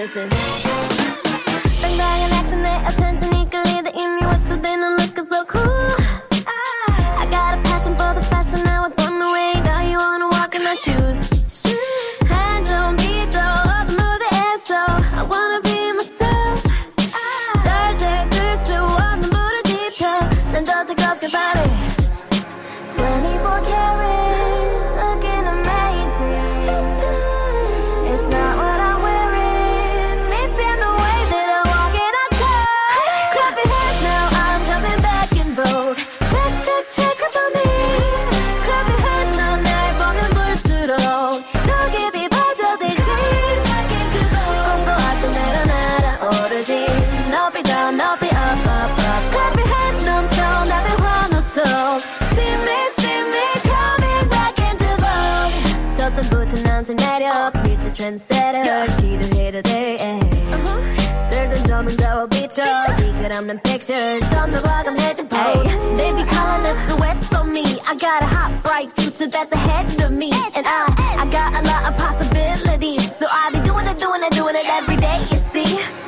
Listen. 매력 미쳐 trendsetter 기도해도 돼 들던 점은 더 비춰 이글 없는 pictures 좀더 과감해진 pose They be calling us the West on me I got a hot bright future that's ahead of me And I, I got a lot of possibilities So I be doing it, doing it, doing it every day you see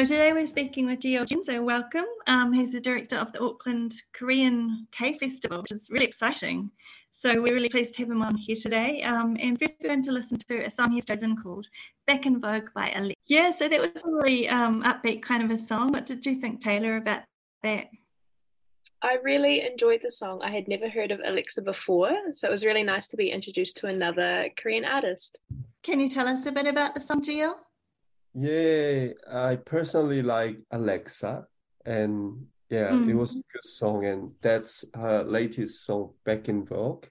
So today we're speaking with Gio Jinzo. Welcome. Um, he's the director of the Auckland Korean K Festival, which is really exciting. So we're really pleased to have him on here today. Um, and first we're going to listen to a song he's chosen called Back in Vogue by Ali. Yeah, so that was a really um, upbeat kind of a song. What did you think, Taylor, about that? I really enjoyed the song. I had never heard of Alexa before, so it was really nice to be introduced to another Korean artist. Can you tell us a bit about the song, Gio? Yeah, I personally like Alexa, and yeah, it was a mm. good song, and that's her latest song, Back in Vogue.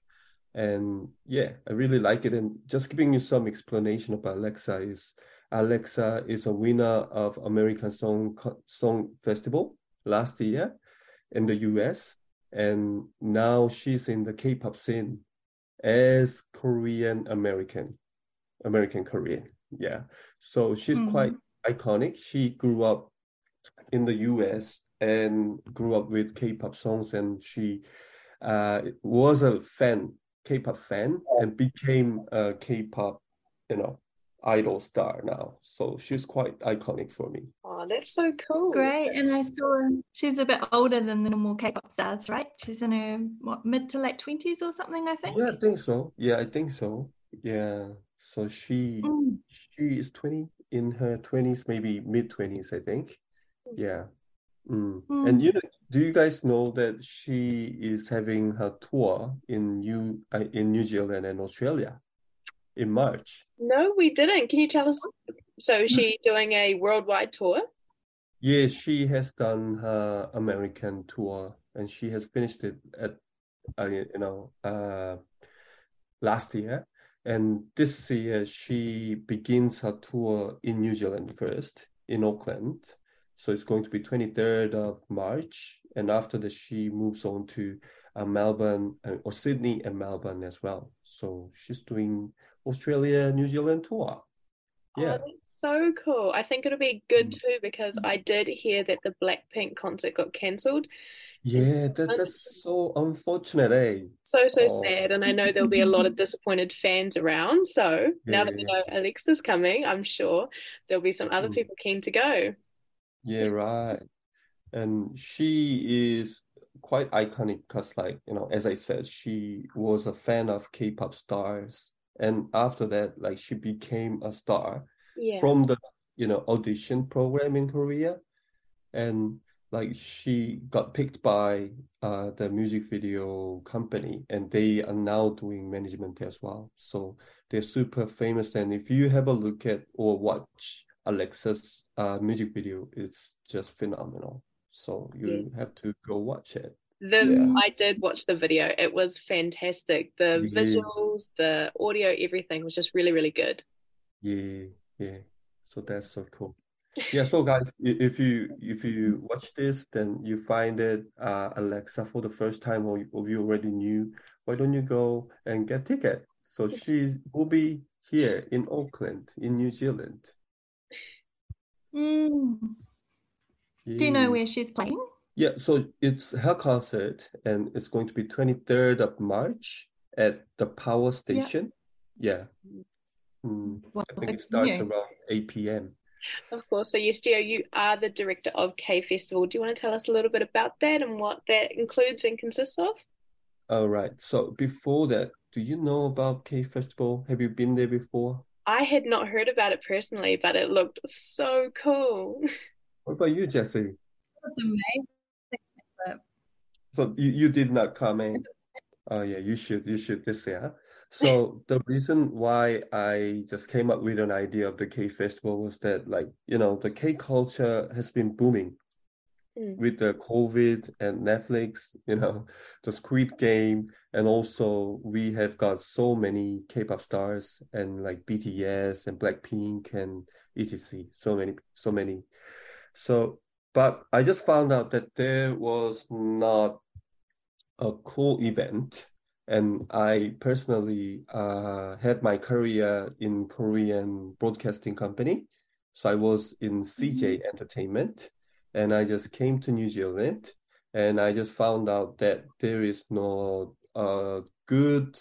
And yeah, I really like it. And just giving you some explanation about Alexa is Alexa is a winner of American Song Song Festival last year in the US, and now she's in the K-pop scene as Korean American, American Korean. Yeah. So she's quite iconic. She grew up in the US and grew up with K-pop songs, and she uh, was a fan, K-pop fan, and became a K-pop, you know, idol star now. So she's quite iconic for me. Oh, that's so cool. Great. And I saw she's a bit older than the normal K-pop stars, right? She's in her what mid to late twenties or something, I think. Yeah, I think so. Yeah, I think so. Yeah. So she Mm. she is 20 in her 20s, maybe mid 20s, I think. Yeah. Mm. Mm. And you know, do you guys know that she is having her tour in New uh, in New Zealand and Australia in March? No, we didn't. Can you tell us? So is she doing a worldwide tour? Yeah, she has done her American tour and she has finished it at uh, you know uh, last year. And this year she begins her tour in New Zealand first in Auckland. So it's going to be 23rd of March, and after that she moves on to uh, Melbourne uh, or Sydney and Melbourne as well. So she's doing Australia New Zealand tour. Yeah. Oh, that's so cool. I think it'll be good Mm. too because I did hear that the Blackpink concert got cancelled. Yeah, that, that's so unfortunate, eh? So, so Oh. sad. And I know there'll be a lot of disappointed fans around. So now that we Yeah. know Alexa's coming, I'm sure there'll be some other Mm. people keen to go. Yeah, right. And she is quite iconic because, like, you know, as I said, she was a fan of K-pop stars. And after that, like, she became a star Yeah. from the, you know, audition program in Korea. And like, she got picked by uh, the music video company, and they are now doing management as well. So they're super famous. And if you have a look at or watch Alexa's uh, music video, it's just phenomenal. So you have to go watch it. The Yeah. I did watch the video. It was fantastic. The Yeah. visuals, the audio, everything was just really, really good. Yeah, yeah. So that's so cool. Yeah, so guys, if you if you watch this, then you find it uh, Alexa for the first time, or you, or you already knew, why don't you go and get ticket? So she will be here in Auckland, in New Zealand. Mm. Do you know where she's playing? Yeah, so it's her concert, and it's going to be 23rd of March at the Power Station. Yeah. Mm, Well, I think it starts around 8 p.m. Of course. So, yes, Gio, you are the director of K Festival. Do you want to tell us a little bit about that and what that includes and consists of? All right. So before that, do you know about K Festival? Have you been there before? I had not heard about it personally, but it looked so cool. What about you, Jesse? It's amazing. So you, you did not come in. Oh yeah, you should you should this year. So the reason why I just came up with an idea of the K Festival was that like, you know, the K culture has been booming Mm. with the COVID and Netflix, you know, the Squid Game, and also we have got so many K-pop stars and like BTS and Blackpink and etc. So many, so many. So, but I just found out that there was not a cool event. And I personally uh, had my career in Korean broadcasting company. So I was in CJ Entertainment and I just came to New Zealand and I just found out that there is no uh, good,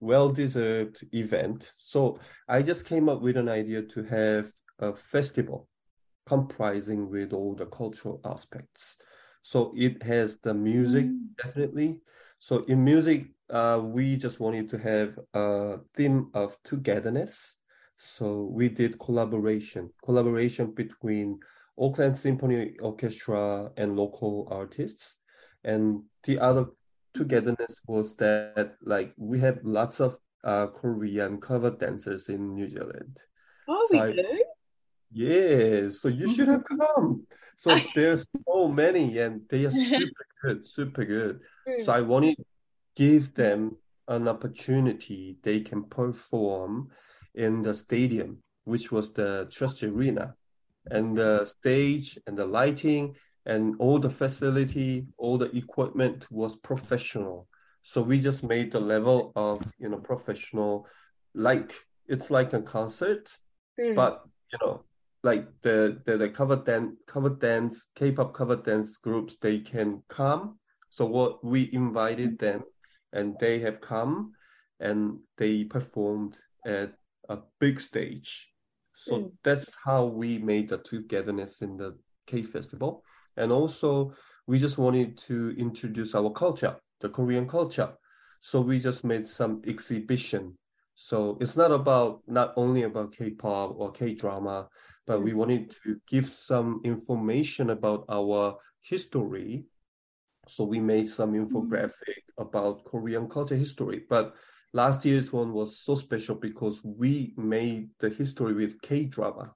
well-deserved event. So I just came up with an idea to have a festival comprising with all the cultural aspects. So it has the music, Mm. definitely. So in music, uh, we just wanted to have a theme of togetherness. So we did collaboration, collaboration between Auckland Symphony Orchestra and local artists. And the other togetherness was that like we have lots of uh, Korean cover dancers in New Zealand. Oh, So we I- do? Yeah, so you should have come. So there's so many and they are super good, super good. So I want to give them an opportunity they can perform in the stadium, which was the Trust Arena. And the stage and the lighting and all the facility, all the equipment was professional. So we just made the level of, you know, professional, like it's like a concert, Mm. but you know, like the the, the cover dance cover dance K-pop cover dance groups, they can come. So what we invited them, and they have come, and they performed at a big stage. So Mm. that's how we made the togetherness in the K festival, and also we just wanted to introduce our culture, the Korean culture. So we just made some exhibition so it's not about not only about K-pop or K-drama, but we wanted to give some information about our history. So we made some infographic about Korean culture history. But last year's one was so special because we made the history with K drama.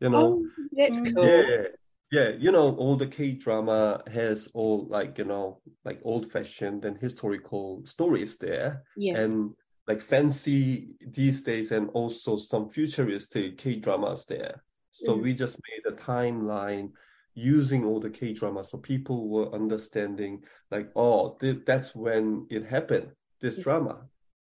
You know, Oh, that's cool. yeah, yeah. You know, all the K drama has all like you know like old fashioned and historical stories there Yeah. and like fancy these days and also some futuristic K dramas there. So Mm. we just made a timeline using all the K dramas so people were understanding like oh th- that's when it happened this Yeah. drama.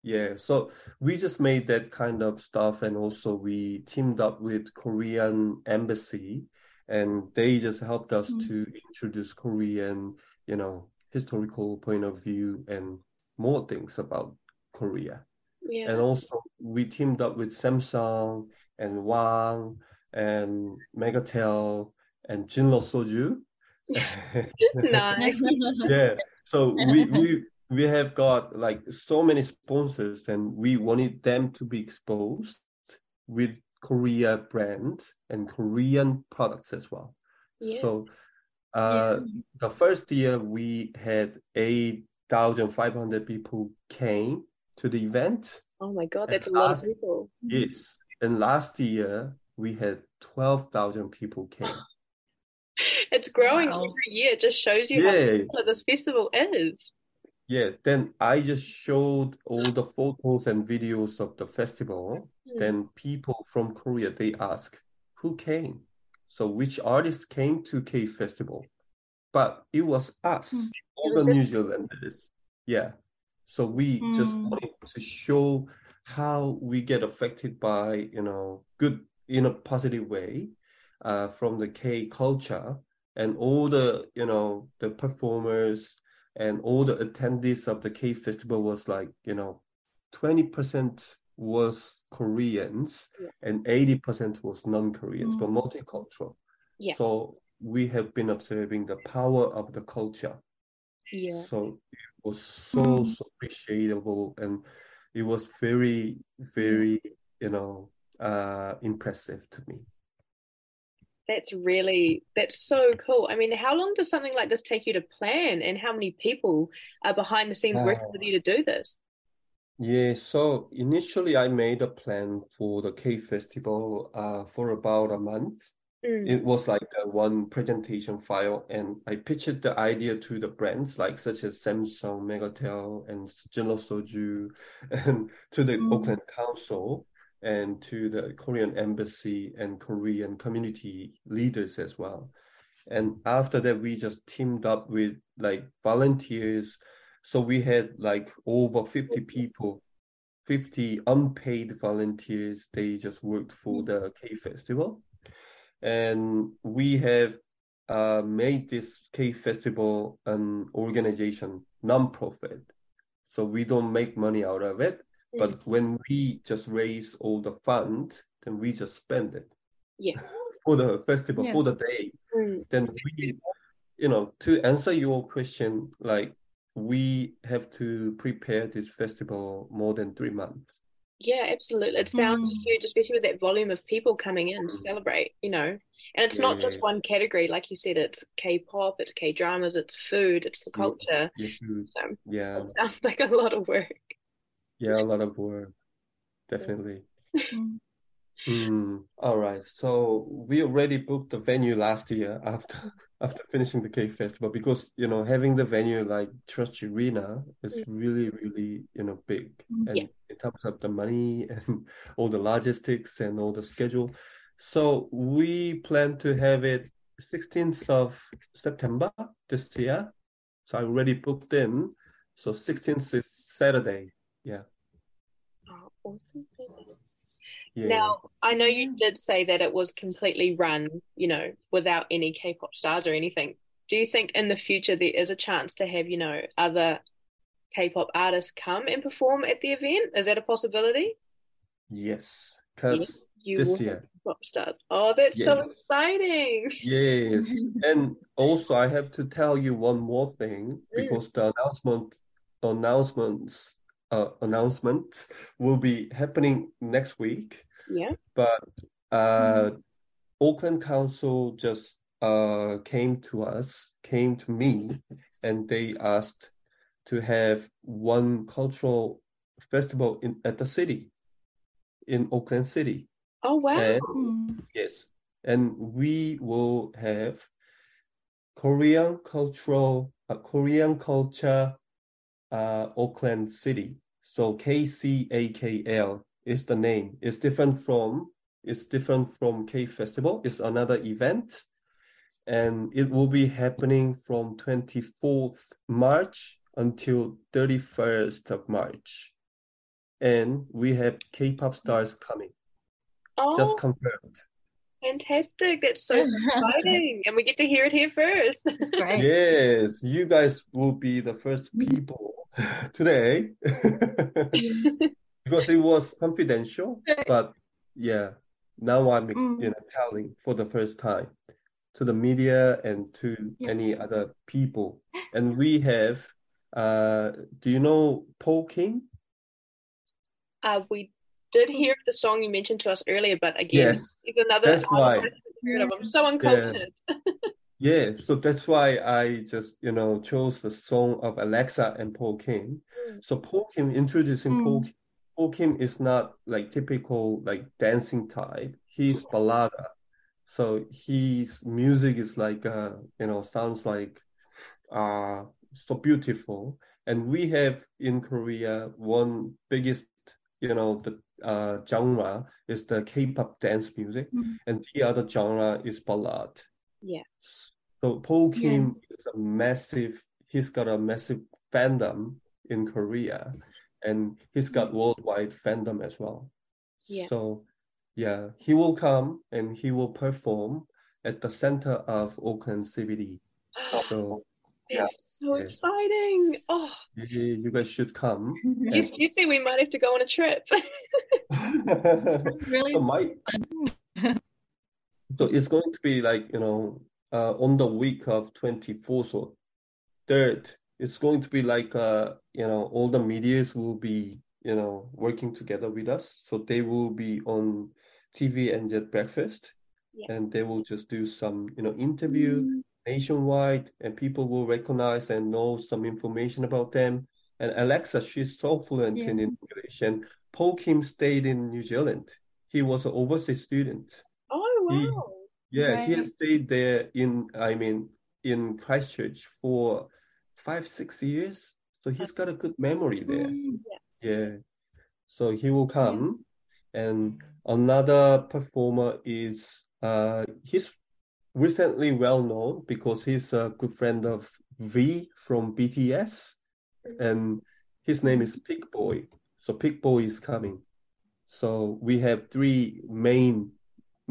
Yeah, so we just made that kind of stuff and also we teamed up with Korean embassy and they just helped us Mm. to introduce Korean, you know, historical point of view and more things about Korea. Yeah. And also we teamed up with Samsung and Wang and Megatel and Jinro Soju. nice. Yeah. So we we we have got like so many sponsors and we wanted them to be exposed with Korea brands and Korean products as well. Yeah. So uh the first year we had 8,500 people came to the event. Oh my god, And that's a lot of people. Yes. And last year we had 12,000 people came. It's growing Wow. every year. It just shows you how popular this festival is. Yeah, then I just showed all the photos and videos of the festival. Hmm. Then people from Korea they ask who came. So which artists came to K Festival? But it was us, Hmm. all was the just- New Zealanders. Yeah. So we just Hmm. wanted to show how we get affected by, you know, good in a positive way, uh, from the K culture and all the, you know, the performers and all the attendees of the K festival was like, you know, 20% was Koreans Yeah. and 80% was non-Koreans, but Mm. multicultural. Yeah. So we have been observing the power of the culture. Yeah. So it was so, Mm. so appreciable and it was very, very, you know, uh, impressive to me. That's really that's so cool. I mean, how long does something like this take you to plan, and how many people are behind the scenes working Uh, with you to do this? Yeah, so initially I made a plan for the K Festival uh, for about a month. Mm. It was like a one presentation file, and I pitched the idea to the brands like such as Samsung, Megatel, and Jinro Soju, and to the Mm. Auckland Council, and to the Korean Embassy and Korean community leaders as well. And after that, we just teamed up with like volunteers. So we had like over 50 people, 50 unpaid volunteers. They just worked for the K Festival and we have uh, made this K Festival an organization, non-profit. So we don't make money out of it, but when we just raise all the fund, then we just spend it Yeah. for the festival, Yeah. for the day. Mm. Then we, you know, to answer your question, like we have to prepare this festival more than three months. Yeah, absolutely. It sounds Mm. huge, especially with that volume of people coming in to Mm. celebrate, you know. And it's Yeah, not yeah, just yeah. one category, like you said, it's K-pop, it's K-dramas, it's food, it's the Mm. culture. Yeah, food. So yeah, it sounds like a lot of work. Yeah, a lot of work, definitely. Mm. All right. So we already booked the venue last year after after finishing the K Festival because you know having the venue like Trust Arena is really really you know big Mm. and Yeah. in terms of the money and all the logistics and all the schedule. So we plan to have it 16th of September this year. So I already booked in. So 16th is Saturday. Yeah. Oh, awesome. Yeah. Now, I know you did say that it was completely run, you know, without any K-pop stars or anything. Do you think in the future there is a chance to have, you know, other K-pop artists come and perform at the event? Is that a possibility? Yes, because You this year. K-pop stars. Oh, that's so exciting. Yes, and also I have to tell you one more thing Mm. because the announcement announcements uh, announcement will be happening next week. Yeah. But uh, Auckland Council just uh, came to us, came to me, and they asked to have one cultural festival in at the city, in Auckland City. Oh wow! And, yes, and we will have Korean cultural, uh, Korean culture, uh, Auckland City. So KCAKL is the name. It's different from it's different from K Festival. It's another event, and it will be happening from 24th March until 31st of March. And we have K-pop stars coming. Oh, Just confirmed. fantastic! That's so exciting, and we get to hear it here first. That's great. Yes, you guys will be the first mm-hmm. people today because it was confidential. But yeah, now I'm Mm. you know telling for the first time to the media and to Yeah. any other people. And we have uh do you know Paul Kim? Uh, we did hear the song you mentioned to us earlier, but again, Yes, it's another. that's why. I'm so uncultured. Yeah, so that's why I just, you know, chose the song of Alexa and Paul Kim. Mm. So Paul Kim introducing Paul Mm. Kim. Paul Kim is not like typical like dancing type. He's ballada. So his music is like uh, you know, sounds like uh so beautiful. And we have in Korea one biggest, you know, the uh genre is the K-pop dance music, Mm. and the other genre is ballad. Yeah. So Paul Yeah. Kim is a massive, he's got a massive fandom in Korea and he's got mm-hmm. worldwide fandom as well. Yeah. So yeah, he will come and he will perform at the center of Auckland CBD. So yeah, It's so yeah. exciting. Oh, you, you guys should come. yes, you see, we might have to go on a trip. Really So my so it's going to be like, you know, uh, on the week of 24th or 3rd, it's going to be like, uh, you know, all the medias will be, you know, working together with us. So they will be on TV and Jet Breakfast, Yeah. and they will just do some, you know, interview nationwide, and people will recognize and know some information about them. And Alexa, she's so fluent in English, and Paul Kim stayed in New Zealand. He was an overseas student. Oh, He- wow. Yeah, he has stayed there in, I mean, in Christchurch for five, six years. So he's got a good memory there. Mm. Yeah. So he will come. And another performer is uh he's recently well known because he's a good friend of V from BTS. And his name is Peakboy. So Peakboy is coming. So we have three main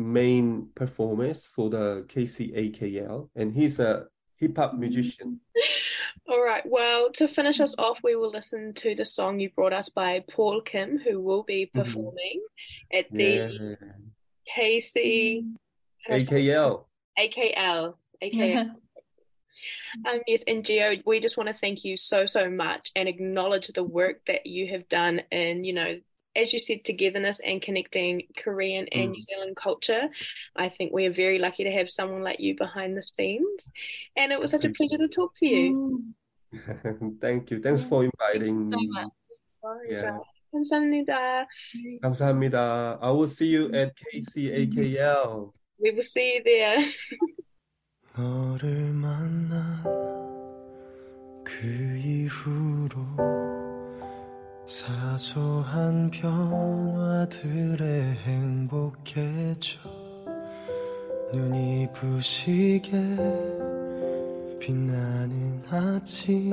main performers for the KCAKL, and he's a hip hop musician. All right. Well, to finish us off, we will listen to the song you brought us by Paul Kim, who will be Mhm. performing at Yeah, the KC AKL. AKL. AKL. Um, yes, and Geo, we just want to thank you so, so much and acknowledge the work that you have done in, you know, as you said, togetherness and connecting Korean and Mm. New Zealand culture. I think we are very lucky to have someone like you behind the scenes. And it was such a pleasure to talk to you. Mm. Thank you. Thanks for inviting so me. much. Yeah. 감사합니다. 감사합니다. I will see you at KCAKL. We will see you there. 너를 만난 그 이후로 사소한 변화들에 행복해져 눈이 부시게 빛나는 아침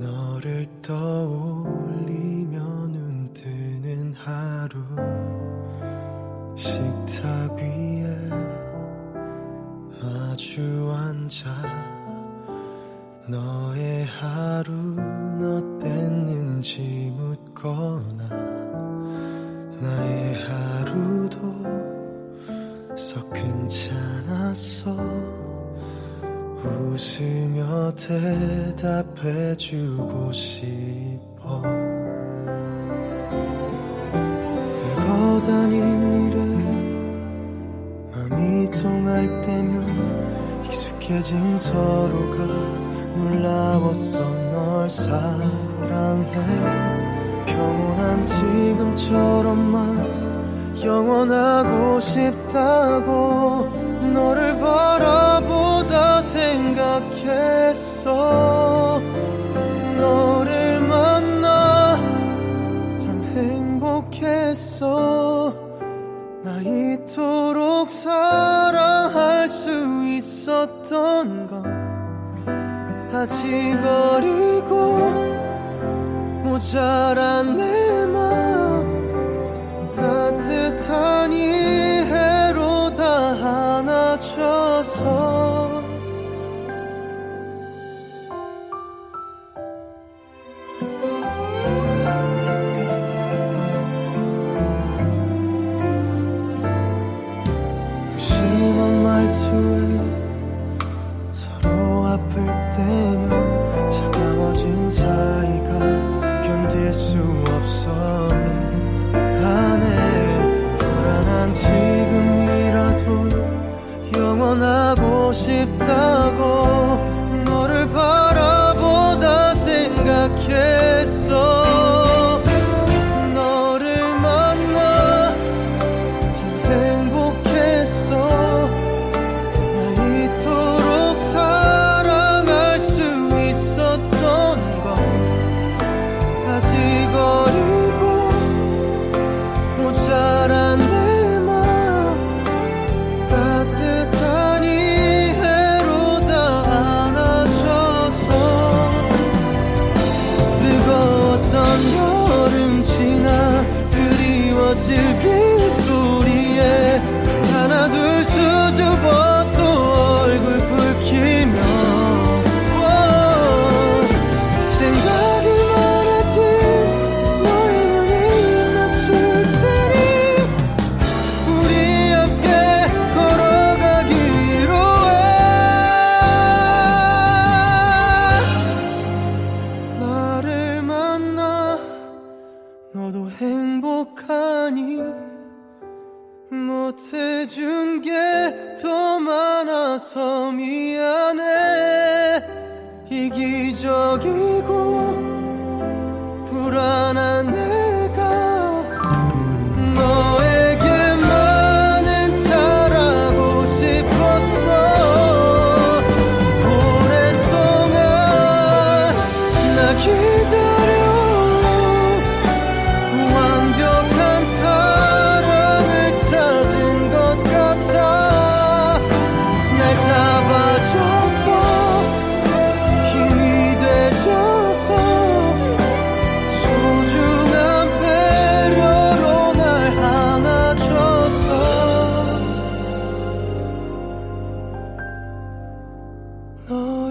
너를 떠올리며 눈 뜨는 하루 식탁 위에 마주 앉아 너의 하루는 어땠는지 묻거나 나의 하루도 썩 괜찮았어. 웃으며 대답해주고 싶어. 아닌 일에 맘이 통할 때면 익숙해진 서로가 놀라웠어 널 사랑 해. 평온한 지금처럼만 영원하고 싶다고 너를 바라보다 생각했어. 너를 만나 참 행복했어. 나 이토록 사랑할 수 있었던 건 아직 어리고 모자란 내 이기적이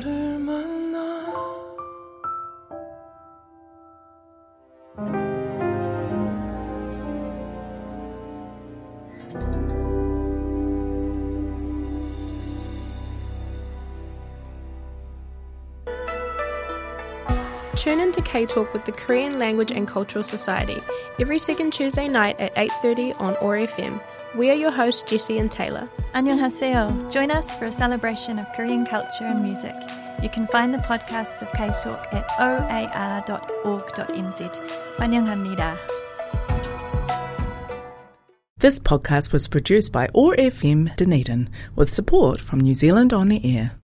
Tune into K-Talk with the Korean Language and Cultural Society every second Tuesday night at 8.30 on OAR FM. We are your hosts, Jesse and Taylor. 안녕하세요. Join us for a celebration of Korean culture and music. You can find the podcasts of K-Talk at oar.org.nz. 환영합니다. This podcast was produced by OAR FM Dunedin with support from New Zealand On the Air.